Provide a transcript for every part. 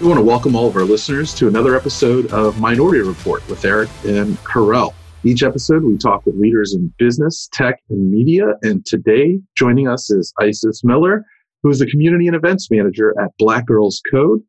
We want to welcome all of our listeners to another episode of Minority Report with Eric and Harel. Each episode, we talk with leaders in business, tech, and media. And today, joining us is Isis Miller, who is the community and events manager at Black Girls Code.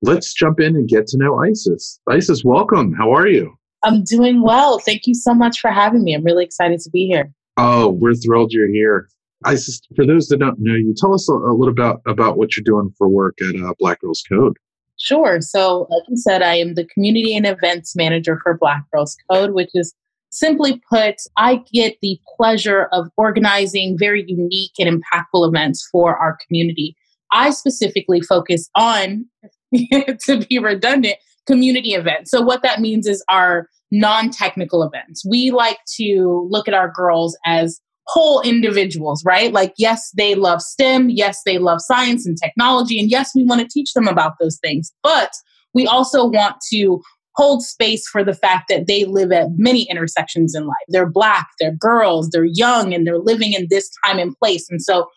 Let's jump in and get to know Isis. Isis, welcome. How are you? I'm doing well. Thank you so much for having me. I'm really excited to be here. Oh, we're thrilled you're here. Isis, for those that don't know you, tell us a, a little about, about what you're doing for work at uh, Black Girls Code. Sure. So, like you said, I am the community and events manager for Black Girls Code, which is simply put, I get the pleasure of organizing very unique and impactful events for our community. I specifically focus on, to be redundant, community events. So, what that means is our non technical events. We like to look at our girls as whole individuals, right? Like, yes, they love STEM. Yes, they love science and technology. And yes, we want to teach them about those things. But we also want to hold space for the fact that they live at many intersections in life. They're Black, they're girls, they're young, and they're living in this time and place. And so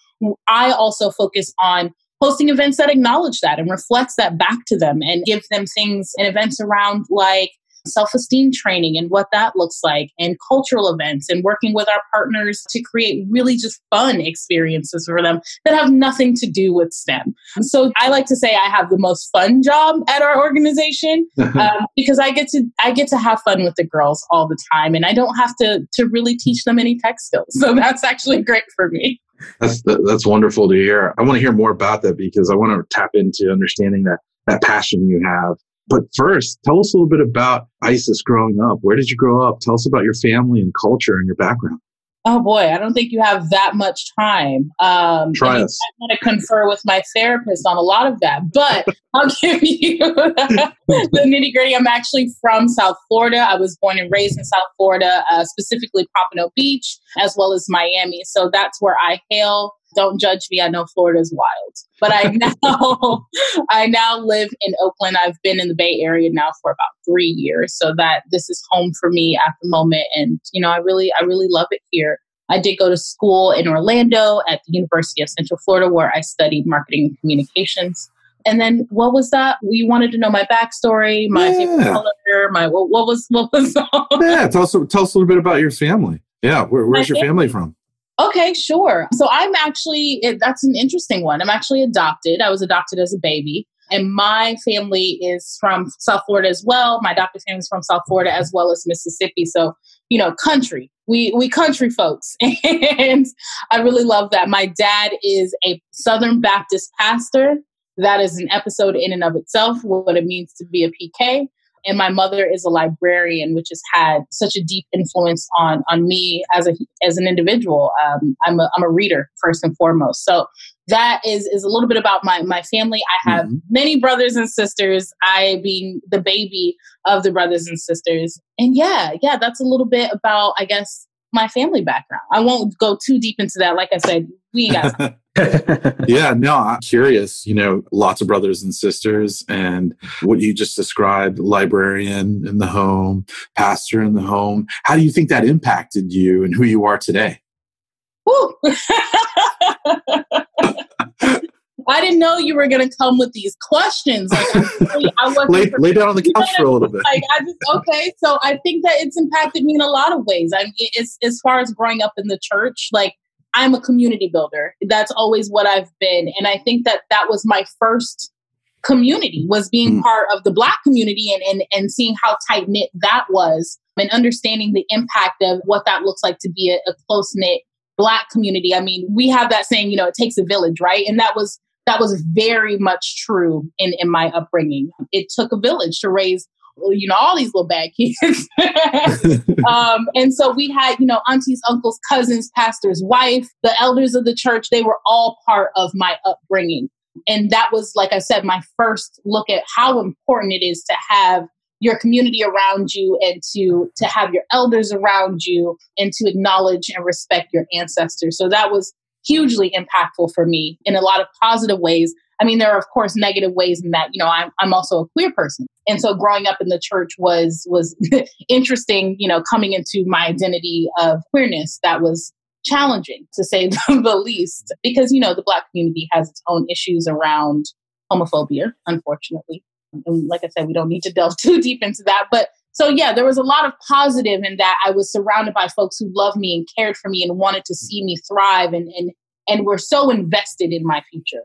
I also focus on hosting events that acknowledge that and reflects that back to them and give them things and events around like self esteem training and what that looks like, and cultural events, and working with our partners to create really just fun experiences for them that have nothing to do with STEM. So I like to say I have the most fun job at our organization um, because I get to I get to have fun with the girls all the time, and I don't have to to really teach them any tech skills. So that's actually great for me. That's that's wonderful to hear. I want to hear more about that because I want to tap into understanding that that passion you have but first, tell us a little bit about Isis growing up. Where did you grow up? Tell us about your family and culture and your background. Oh boy, I don't think you have that much time. Um, Try us. I'm going to confer with my therapist on a lot of that, but I'll give you the nitty gritty. I'm actually from South Florida. I was born and raised in South Florida, uh, specifically Pompano Beach, as well as Miami. So that's where I hail. Don't judge me. I know Florida's wild, but I now I now live in Oakland. I've been in the Bay Area now for about three years, so that this is home for me at the moment. And you know, I really I really love it here. I did go to school in Orlando at the University of Central Florida, where I studied marketing and communications. And then what was that? We wanted to know my backstory, my yeah. favorite color, my what, what was what was. yeah, tell us tell us a little bit about your family. Yeah, where, where's my your family from? Okay, sure. So I'm actually, it, that's an interesting one. I'm actually adopted. I was adopted as a baby. And my family is from South Florida as well. My adopted family is from South Florida as well as Mississippi. So, you know, country. We we country folks. and I really love that. My dad is a Southern Baptist pastor. That is an episode in and of itself, what it means to be a PK and my mother is a librarian, which has had such a deep influence on on me as a as an individual. Um, I'm a I'm a reader first and foremost, so that is is a little bit about my my family. I have mm-hmm. many brothers and sisters. I being the baby of the brothers and sisters, and yeah, yeah, that's a little bit about I guess my family background. I won't go too deep into that. Like I said, we got. yeah, no, I'm curious. You know, lots of brothers and sisters, and what you just described librarian in the home, pastor in the home. How do you think that impacted you and who you are today? I didn't know you were going to come with these questions. Like, I wasn't lay, lay down on the couch for a little bit. Like, I just okay. So I think that it's impacted me in a lot of ways. I mean, it's as far as growing up in the church, like I'm a community builder. That's always what I've been. And I think that that was my first community was being mm. part of the black community and, and, and seeing how tight knit that was and understanding the impact of what that looks like to be a, a close knit black community. I mean, we have that saying, you know, it takes a village, right? And that was that was very much true in, in my upbringing. It took a village to raise you know, all these little bad kids. um, and so we had, you know, aunties, uncles, cousins, pastor's wife, the elders of the church, they were all part of my upbringing. And that was, like I said, my first look at how important it is to have your community around you and to to have your elders around you and to acknowledge and respect your ancestors. So that was hugely impactful for me in a lot of positive ways I mean, there are of course negative ways in that, you know, I'm, I'm also a queer person. And so growing up in the church was, was interesting, you know, coming into my identity of queerness that was challenging to say the least, because, you know, the black community has its own issues around homophobia, unfortunately. And like I said, we don't need to delve too deep into that. But so yeah, there was a lot of positive in that I was surrounded by folks who loved me and cared for me and wanted to see me thrive and and and were so invested in my future.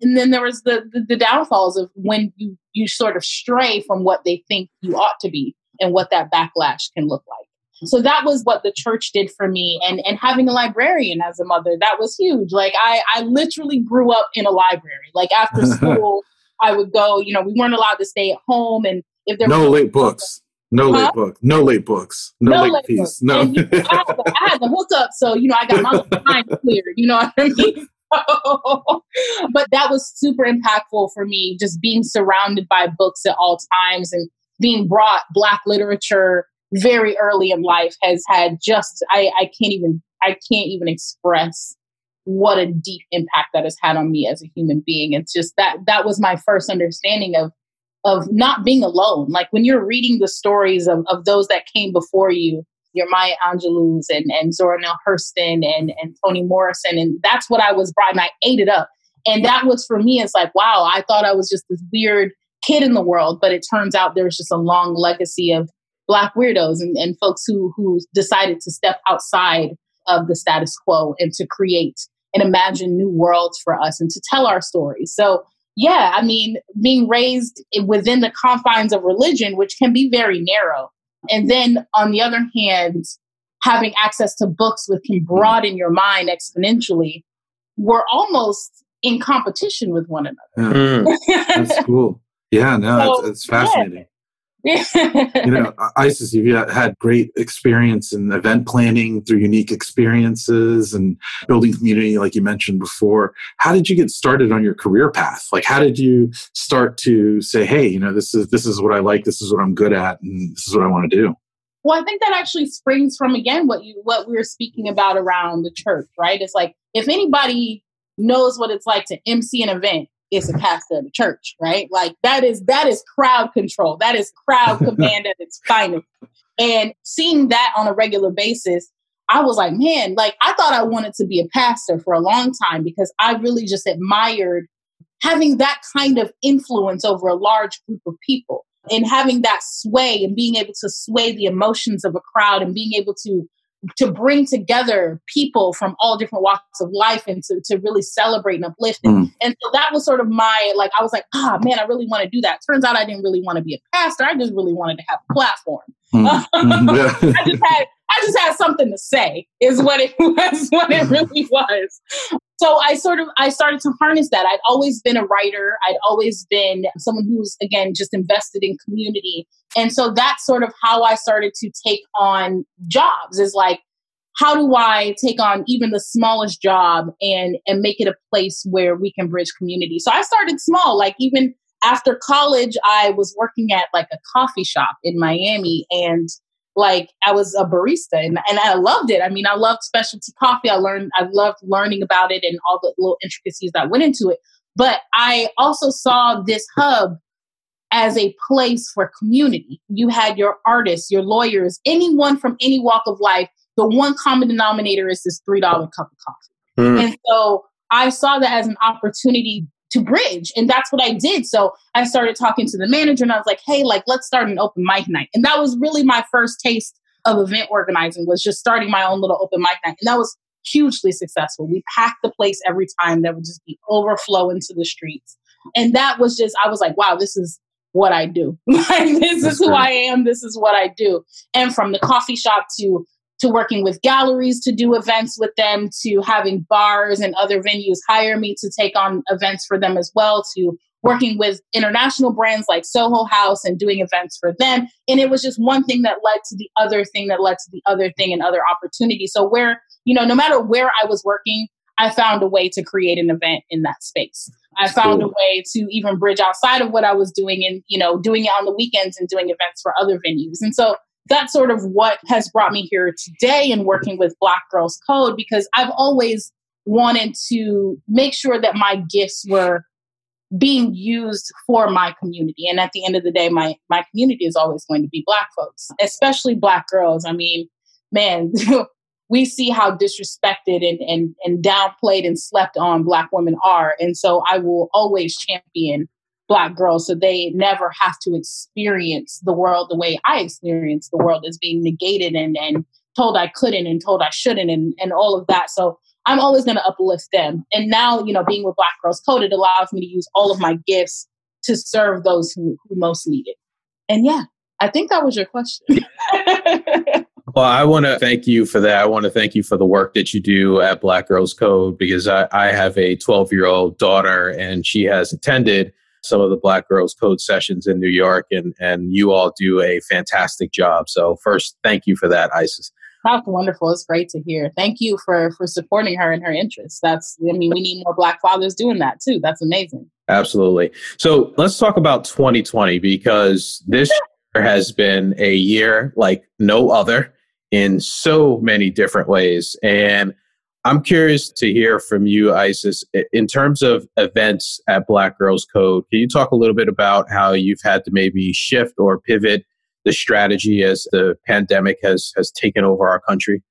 And then there was the, the, the downfalls of when you you sort of stray from what they think you ought to be and what that backlash can look like. So that was what the church did for me. And and having a librarian as a mother, that was huge. Like I I literally grew up in a library. Like after school, I would go, you know, we weren't allowed to stay at home and if there were no late books. No huh? late books. No late books. No, no late, late fees. No. You I, had the, I had the hookup, so you know I got my mind cleared. You know what I mean? but that was super impactful for me, just being surrounded by books at all times and being brought Black literature very early in life has had just I, I can't even I can't even express what a deep impact that has had on me as a human being. It's just that that was my first understanding of of not being alone. Like when you're reading the stories of, of those that came before you, your Maya Angelou's and, and Zora Neale Hurston and, and Toni Morrison. And that's what I was brought and I ate it up. And that was for me, it's like, wow, I thought I was just this weird kid in the world, but it turns out there's just a long legacy of black weirdos and, and folks who who decided to step outside of the status quo and to create and imagine new worlds for us and to tell our stories. So yeah, I mean, being raised within the confines of religion, which can be very narrow. And then on the other hand, having access to books which can broaden your mind exponentially, we're almost in competition with one another. Yeah. Mm. That's cool. Yeah, no, so, it's, it's fascinating. Yeah you know, Isis, you've had great experience in event planning through unique experiences and building community, like you mentioned before. How did you get started on your career path? Like, how did you start to say, "Hey, you know, this is this is what I like, this is what I'm good at, and this is what I want to do"? Well, I think that actually springs from again what you what we were speaking about around the church, right? It's like if anybody knows what it's like to MC an event, is a pastor of the church, right? Like that is that is crowd control. That is crowd command at its finest. And seeing that on a regular basis, I was like, man, like I thought I wanted to be a pastor for a long time because I really just admired having that kind of influence over a large group of people and having that sway and being able to sway the emotions of a crowd and being able to to bring together people from all different walks of life and to, to really celebrate and uplift. Mm. And so that was sort of my, like, I was like, ah, oh, man, I really want to do that. Turns out I didn't really want to be a pastor. I just really wanted to have a platform. Mm. I just had, I just had something to say is what it was, what it really was so I sort of I started to harness that. I'd always been a writer. I'd always been someone who's again just invested in community. And so that's sort of how I started to take on jobs is like how do I take on even the smallest job and and make it a place where we can bridge community. So I started small like even after college I was working at like a coffee shop in Miami and like I was a barista and, and I loved it. I mean, I loved specialty coffee. I learned, I loved learning about it and all the little intricacies that went into it. But I also saw this hub as a place for community. You had your artists, your lawyers, anyone from any walk of life. The one common denominator is this $3 cup of coffee. Mm. And so I saw that as an opportunity to bridge. And that's what I did. So I started talking to the manager and I was like, hey, like, let's start an open mic night. And that was really my first taste of event organizing was just starting my own little open mic night. And that was hugely successful. We packed the place every time. There would just be overflow into the streets. And that was just, I was like, wow, this is what I do. like, this That's is who great. I am. This is what I do. And from the coffee shop to to working with galleries to do events with them, to having bars and other venues hire me to take on events for them as well, to working with international brands like Soho House and doing events for them. And it was just one thing that led to the other thing that led to the other thing and other opportunities. So, where, you know, no matter where I was working, I found a way to create an event in that space. I found cool. a way to even bridge outside of what I was doing and, you know, doing it on the weekends and doing events for other venues. And so that's sort of what has brought me here today and working with Black Girls Code because I've always wanted to make sure that my gifts were being used for my community. And at the end of the day, my, my community is always going to be Black folks, especially Black girls. I mean, man, we see how disrespected and, and, and downplayed and slept on Black women are. And so I will always champion black girls so they never have to experience the world the way I experienced the world as being negated and, and told I couldn't and told I shouldn't and, and all of that. So I'm always going to uplift them. And now, you know, being with Black Girls Code, it allows me to use all of my gifts to serve those who, who most need it. And yeah, I think that was your question. well, I want to thank you for that. I want to thank you for the work that you do at Black Girls Code because I, I have a 12 year old daughter and she has attended some of the Black Girls Code sessions in New York, and, and you all do a fantastic job. So, first, thank you for that, Isis. That's wonderful. It's great to hear. Thank you for for supporting her and her interests. That's I mean, we need more black fathers doing that too. That's amazing. Absolutely. So let's talk about 2020 because this year has been a year like no other in so many different ways. And I'm curious to hear from you, Isis, in terms of events at Black Girls Code. Can you talk a little bit about how you've had to maybe shift or pivot the strategy as the pandemic has has taken over our country?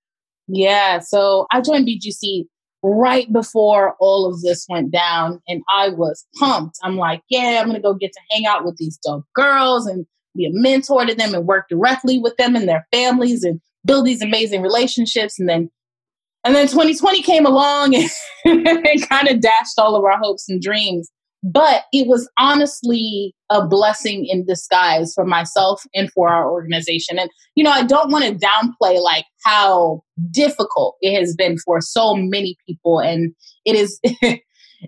Yeah, so I joined BGC right before all of this went down, and I was pumped. I'm like, yeah, I'm gonna go get to hang out with these dope girls and be a mentor to them and work directly with them and their families and build these amazing relationships. And then and then 2020 came along and, kind of dashed all of our hopes and dreams. But it was honestly a blessing in disguise for myself and for our organization. And, you know, I don't want to downplay like how difficult it has been for so many people. And it is,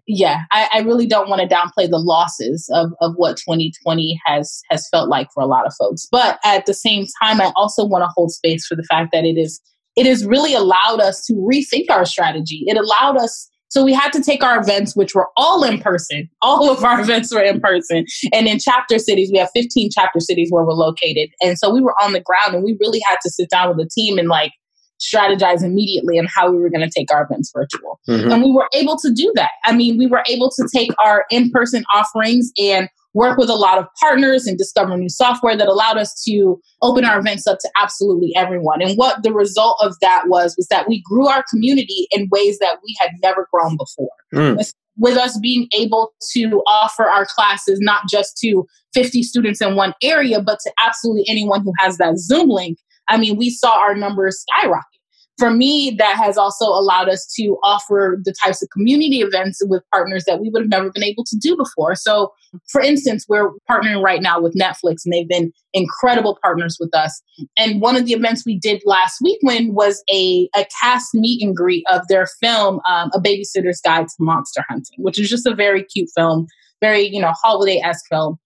yeah, I, I, really don't want to downplay the losses of, of what 2020 has has felt like for a lot of folks. But at the same time, I also want to hold space for the fact that it is it has really allowed us to rethink our strategy. It allowed us so we had to take our events, which were all in person. All of our events were in person. And in chapter cities, we have 15 chapter cities where we're located. And so we were on the ground and we really had to sit down with the team and like strategize immediately on how we were going to take our events virtual. Mm-hmm. And we were able to do that. I mean, we were able to take our in person offerings and work with a lot of partners and discover new software that allowed us to open our events up to absolutely everyone. And what the result of that was was that we grew our community in ways that we had never grown before. Mm. With, with us being able to offer our classes not just to 50 students in one area, but to absolutely anyone who has that Zoom link. I mean, we saw our numbers skyrocket for me, that has also allowed us to offer the types of community events with partners that we would have never been able to do before. So, for instance, we're partnering right now with Netflix, and they've been incredible partners with us. And one of the events we did last week when was a, a cast meet and greet of their film, um, A Babysitter's Guide to Monster Hunting, which is just a very cute film, very, you know, holiday esque film.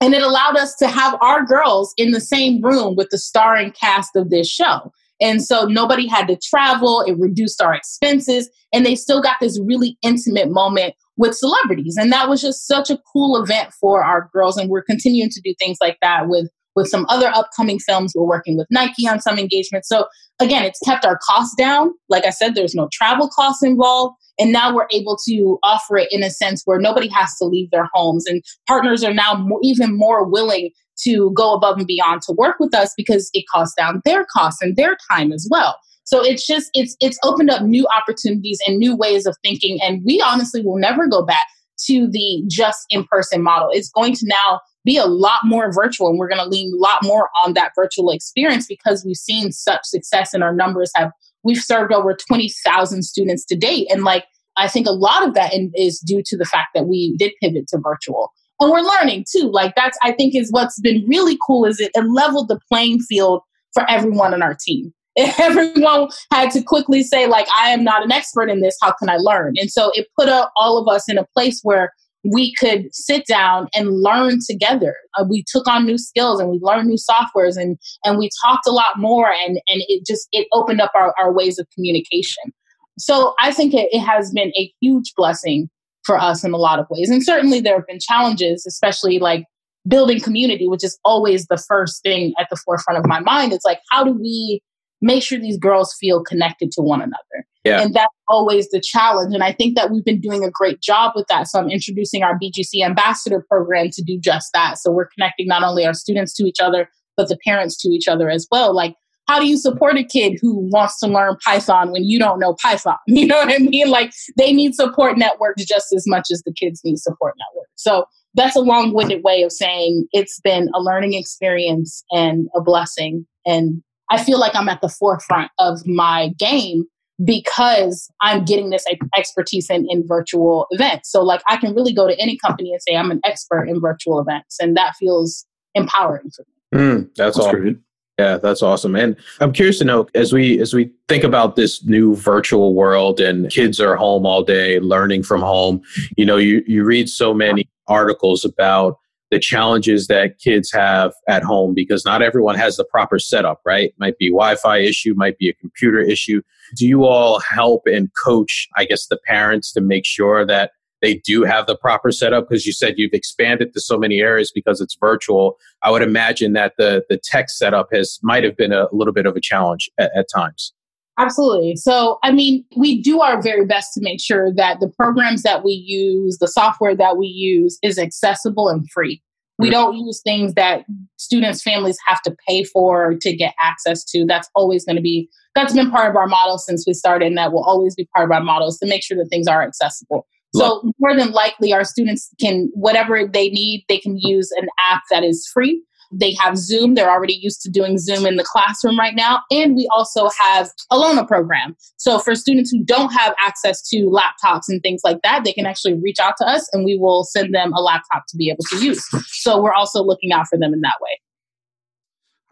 And it allowed us to have our girls in the same room with the starring cast of this show. And so nobody had to travel. It reduced our expenses. And they still got this really intimate moment with celebrities. And that was just such a cool event for our girls. And we're continuing to do things like that with with some other upcoming films. We're working with Nike on some engagements. So again, it's kept our costs down. Like I said, there's no travel costs involved. And now we're able to offer it in a sense where nobody has to leave their homes. And partners are now more, even more willing to go above and beyond to work with us because it costs down their costs and their time as well. So it's just it's it's opened up new opportunities and new ways of thinking and we honestly will never go back to the just in-person model. It's going to now be a lot more virtual and we're going to lean a lot more on that virtual experience because we've seen such success and our numbers have we've served over 20,000 students to date and like I think a lot of that in, is due to the fact that we did pivot to virtual and we're learning too. Like that's I think is what's been really cool is it, it leveled the playing field for everyone on our team. Everyone had to quickly say like I am not an expert in this. How can I learn? And so it put up all of us in a place where we could sit down and learn together. Uh, we took on new skills and we learned new softwares and and we talked a lot more and and it just it opened up our, our ways of communication. So I think it, it has been a huge blessing for us in a lot of ways. And certainly there have been challenges, especially like building community, which is always the first thing at the forefront of my mind. It's like, how do we make sure these girls feel connected to one another? Yeah. And that's always the challenge. And I think that we've been doing a great job with that. So I'm introducing our BGC ambassador program to do just that. So we're connecting not only our students to each other, but the parents to each other as well. Like how do you support a kid who wants to learn Python when you don't know Python? You know what I mean? Like they need support networks just as much as the kids need support networks. So that's a long winded way of saying it's been a learning experience and a blessing. And I feel like I'm at the forefront of my game because I'm getting this expertise in, in virtual events. So, like, I can really go to any company and say I'm an expert in virtual events, and that feels empowering for me. Mm, that's, that's Great. Yeah, that's awesome. And I'm curious to know as we as we think about this new virtual world and kids are home all day learning from home, you know, you you read so many articles about the challenges that kids have at home because not everyone has the proper setup, right? Might be Wi-Fi issue, might be a computer issue. Do you all help and coach, I guess, the parents to make sure that they do have the proper setup because you said you've expanded to so many areas because it's virtual. I would imagine that the the tech setup has might have been a little bit of a challenge at, at times. Absolutely. So i mean we do our very best to make sure that the programs that we use the software that we use is accessible and free. We mm-hmm. don't use things that students families have to pay for to get access to. That's always going to be that's been part of our model since we started and that will always be part of our models to make sure that things are accessible so more than likely, our students can, whatever they need, they can use an app that is free. They have Zoom. They're already used to doing Zoom in the classroom right now. And we also have a Lona program. So for students who don't have access to laptops and things like that, they can actually reach out to us and we will send them a laptop to be able to use. So we're also looking out for them in that way.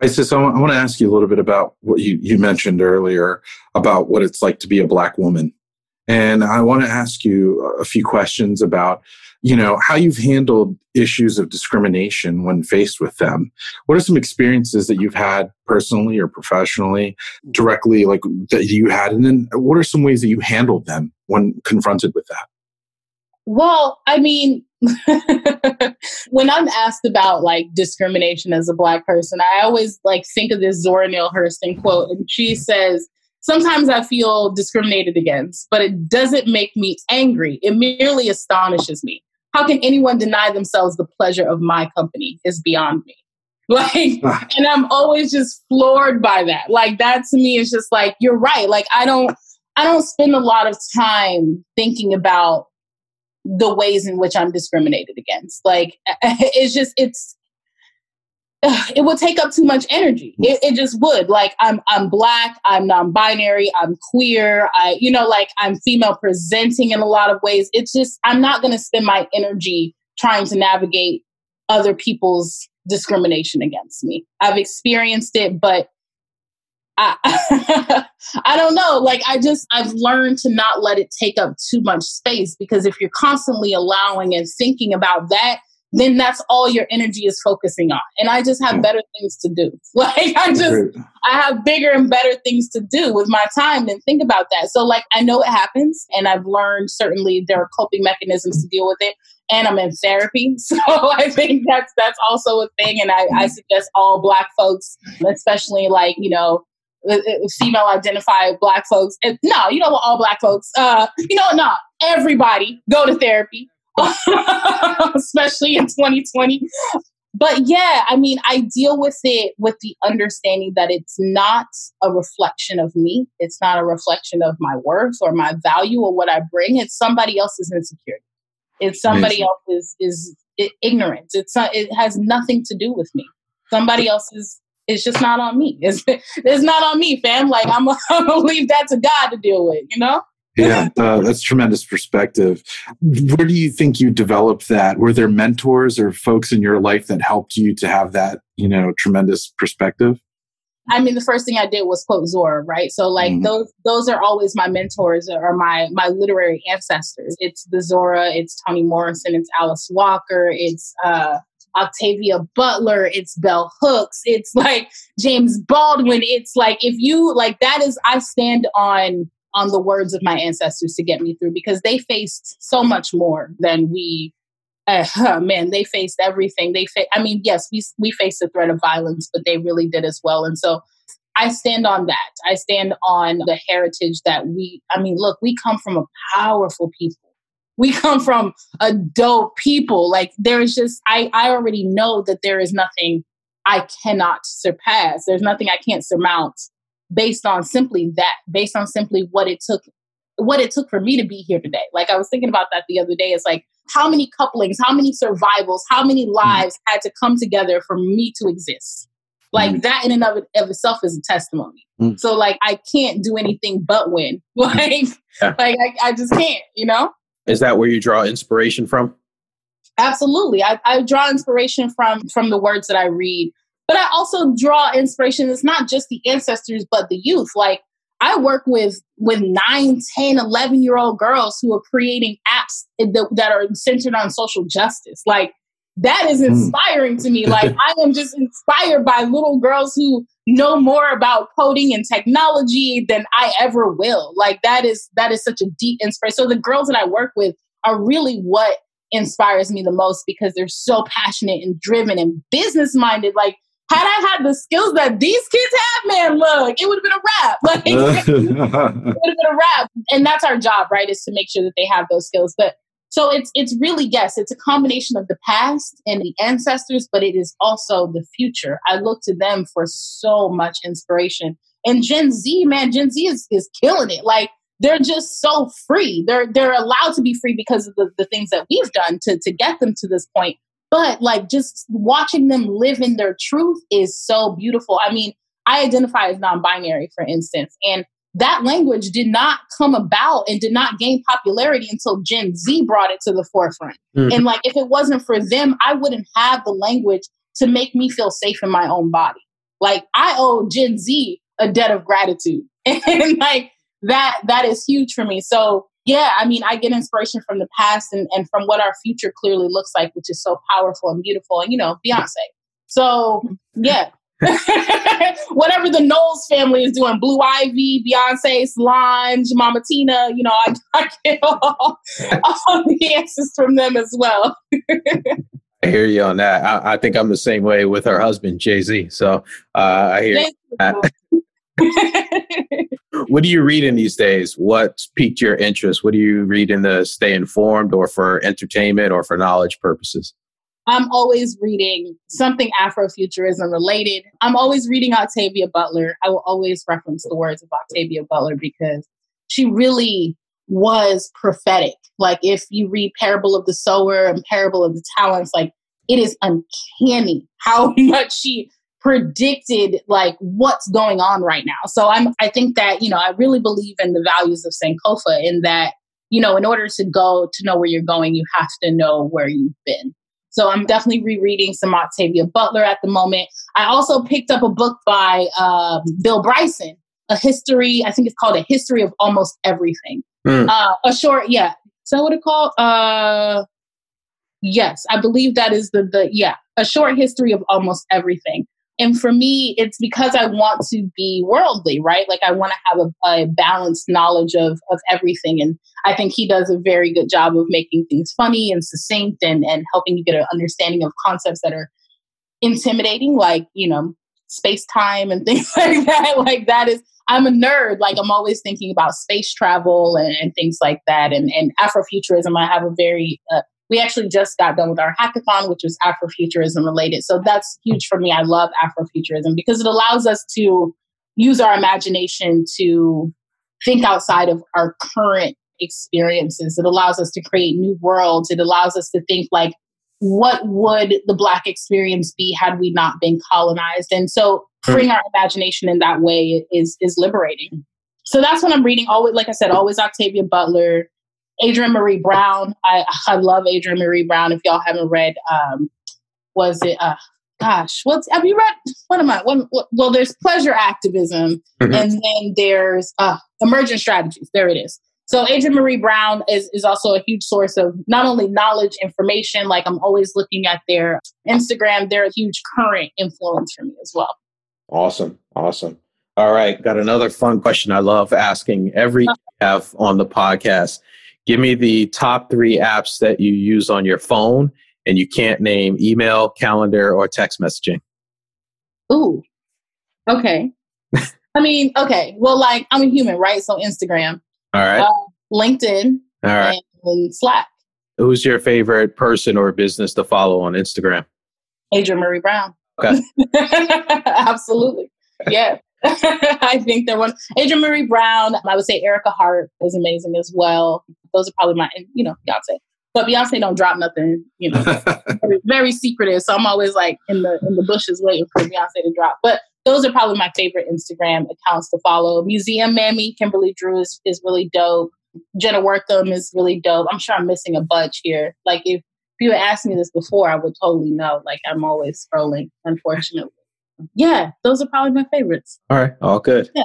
Isis, I want to ask you a little bit about what you, you mentioned earlier about what it's like to be a Black woman and I want to ask you a few questions about, you know, how you've handled issues of discrimination when faced with them. What are some experiences that you've had personally or professionally, directly, like that you had? And then what are some ways that you handled them when confronted with that? Well, I mean, when I'm asked about like discrimination as a black person, I always like think of this Zora Neale Hurston quote, and she says, Sometimes I feel discriminated against, but it doesn't make me angry. It merely astonishes me. How can anyone deny themselves the pleasure of my company is beyond me. Like, ah. and I'm always just floored by that. Like, that to me is just like, you're right. Like, I don't, I don't spend a lot of time thinking about the ways in which I'm discriminated against. Like, it's just, it's, it would take up too much energy. It, it, just would. Like I'm I'm black, I'm non-binary, I'm queer, I you know like I'm female presenting in a lot of ways. It's just I'm not going to spend my energy trying to navigate other people's discrimination against me. I've experienced it, but I I don't know. Like I just I've learned to not let it take up too much space because if you're constantly allowing and thinking about that, then that's all your energy is focusing on. And I just have better things to do. Like I just I have bigger and better things to do with my time than think about that. So like I know it happens and I've learned certainly there are coping mechanisms to deal with it. And I'm in therapy. So I think that's that's also a thing. And I, I suggest all black folks, especially like, you know, uh, uh, female identified black folks. And, no, you know what, all black folks. Uh, you know, no, everybody go to therapy especially in 2020. But yeah, I mean, I deal with it with the understanding that it's not a reflection of me. It's not a reflection of my worth or my value or what I bring. It's somebody else's insecurity. It's somebody else's is ignorance. It's not, it has nothing to do with me. Somebody else's it's just not on me. It's, it's not on me, fam. Like I'm, I'm gonna leave that to God to deal with, you know? Yeah, uh, that's tremendous perspective. Where do you think you developed that? Were there mentors or folks in your life that helped you to have that, you know, tremendous perspective? I mean, the first thing I did was quote Zora, right? So like mm-hmm. those those are always my mentors or my my literary ancestors. It's the Zora, it's Toni Morrison, it's Alice Walker, it's uh Octavia Butler, it's Bell Hooks, it's like James Baldwin. It's like if you like that is I stand on on the words of my ancestors to get me through because they faced so much more than we uh, man they faced everything. They fa- i mean yes we we faced the threat of violence but they really did as well. And so i stand on that. I stand on the heritage that we i mean look we come from a powerful people. We come from a dope people. Like there's just i i already know that there is nothing i cannot surpass. There's nothing i can't surmount based on simply that, based on simply what it took what it took for me to be here today. Like I was thinking about that the other day. It's like how many couplings, how many survivals, how many mm. lives mm. had to come together for me to exist. Like mm. that in and of, it, of itself is a testimony. Mm. So like I can't do anything but win. Like yeah. like I, I just can't, you know? Is that where you draw inspiration from? Absolutely. I, I draw inspiration from from the words that I read. But I also draw inspiration. It's not just the ancestors, but the youth. Like I work with with 9, 10, 11 year old girls who are creating apps that are centered on social justice. Like that is hmm. inspiring mm. to me. Like I am just inspired by little girls who know more about coding and technology than I ever will. Like that is that is such a deep inspiration. So the girls that I work with are really what inspires me the most because they're so passionate and driven and business minded. Like had I had the skills that these kids have, man, look, it would have been a wrap. Like it would have been a wrap. And that's our job, right? Is to make sure that they have those skills. But so it's it's really yes, it's a combination of the past and the ancestors, but it is also the future. I look to them for so much inspiration. And Gen Z, man, Gen Z is, is killing it. Like they're just so free. They're they're allowed to be free because of the, the things that we've done to to get them to this point. But like just watching them live in their truth is so beautiful. I mean, I identify as non-binary, for instance, and that language did not come about and did not gain popularity until Gen Z brought it to the forefront. Mm-hmm. And like, if it wasn't for them, I wouldn't have the language to make me feel safe in my own body. Like, I owe Gen Z a debt of gratitude. and like, that, that is huge for me. So, yeah, I mean, I get inspiration from the past and, and from what our future clearly looks like, which is so powerful and beautiful. And, you know, Beyonce. So, yeah, whatever the Knowles family is doing, Blue Ivy, Beyonce, Solange, Mama Tina, you know, I, I get all, all the answers from them as well. I hear you on that. I, I, think I'm the same way with her husband, Jay Z. So uh, I hear what are you reading these days? What's piqued your interest? What do you read in the stay informed or for entertainment or for knowledge purposes? I'm always reading something Afrofuturism related. I'm always reading Octavia Butler. I will always reference the words of Octavia Butler because she really was prophetic. Like if you read Parable of the Sower and Parable of the Talents, like it is uncanny how much she predicted like what's going on right now. So I'm I think that, you know, I really believe in the values of Sankofa in that, you know, in order to go to know where you're going, you have to know where you've been. So I'm definitely rereading some Octavia Butler at the moment. I also picked up a book by um, Bill Bryson, a history, I think it's called A History of Almost Everything. Mm. Uh, a short, yeah. Is that what it called? Uh, yes, I believe that is the, the, yeah, a short history of almost everything. And for me, it's because I want to be worldly, right? Like I want to have a, a, balanced knowledge of, of everything. And I think he does a very good job of making things funny and succinct and, and helping you get an understanding of concepts that are intimidating, like, you know, space time and things like that. Like that is, I'm a nerd. Like I'm always thinking about space travel and, and things like that. And, and Afrofuturism, I have a very uh, we actually just got done with our hackathon, which was Afrofuturism related. So that's huge for me. I love Afrofuturism because it allows us to use our imagination to think outside of our current experiences. It allows us to create new worlds. It allows us to think like, what would the Black experience be had we not been colonized? And so freeing our imagination in that way is, is liberating. So that's what I'm reading. Always, like I said, always Octavia Butler. Adrienne Maree Brown. I I love Adrienne Maree Brown. If y'all haven't read, um, was it? Uh, gosh, what's have you read? What am I? What, what, well, there's pleasure activism, mm-hmm. and then there's uh, emergent strategies. There it is. So Adrienne Maree Brown is is also a huge source of not only knowledge, information. Like I'm always looking at their Instagram. They're a huge current influence for me as well. Awesome, awesome. All right, got another fun question I love asking every uh-huh. have on the podcast. Give me the top three apps that you use on your phone, and you can't name email, calendar, or text messaging. Ooh, okay. I mean, okay. Well, like I'm a human, right? So Instagram. All right. Uh, LinkedIn. All right. And Slack. Who's your favorite person or business to follow on Instagram? Adrienne Maree Brown. Okay. Absolutely. Yeah. I think they're one. Adrienne Maree Brown. I would say Ericka Hart is amazing as well. Those are probably my, you know, Beyonce. but Beyonce don't drop nothing, you know, very, very secretive. So I'm always like in the in the bushes waiting for Beyonce to drop. But those are probably my favorite Instagram accounts to follow. Museum Mammy, Kimberly Drew is, is really dope. Jenna Wortham is really dope. I'm sure I'm missing a bunch here. Like if you had asked me this before, I would totally know. Like I'm always scrolling, unfortunately. Yeah, those are probably my favorites. All right, all good. Yeah.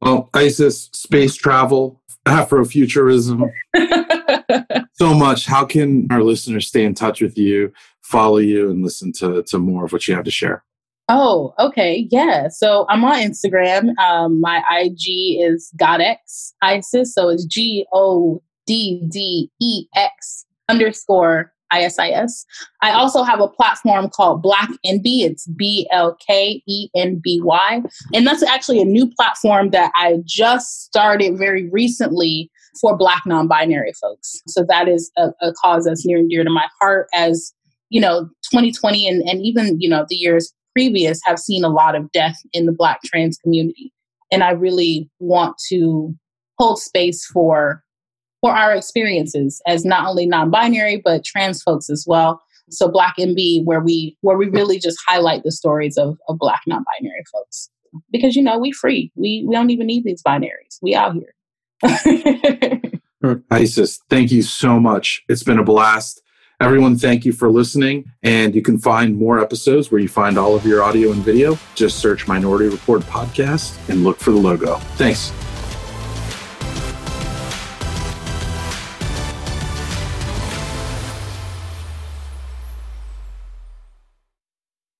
Well, ISIS, space travel, Afrofuturism, so much. How can our listeners stay in touch with you, follow you, and listen to, to more of what you have to share? Oh, okay. Yeah. So I'm on Instagram. Um, my IG is Goddex Isis. So it's G O D D E X underscore ISIS. I also have a platform called Black Enby. It's B L K E N B Y. And that's actually a new platform that I just started very recently for Black non binary folks. So that is a, a, cause that's near and dear to my heart as, you know, 2020 and, and even, you know, the years previous have seen a lot of death in the Black trans community. And I really want to hold space for for our experiences as not only non-binary but trans folks as well. So Black Enby, where we where we really just highlight the stories of, of Black non-binary folks. Because you know, we free. We we don't even need these binaries. We out here. Isis, thank you so much. It's been a blast. Everyone, thank you for listening. And you can find more episodes where you find all of your audio and video. Just search Minority Report Podcast and look for the logo. Thanks.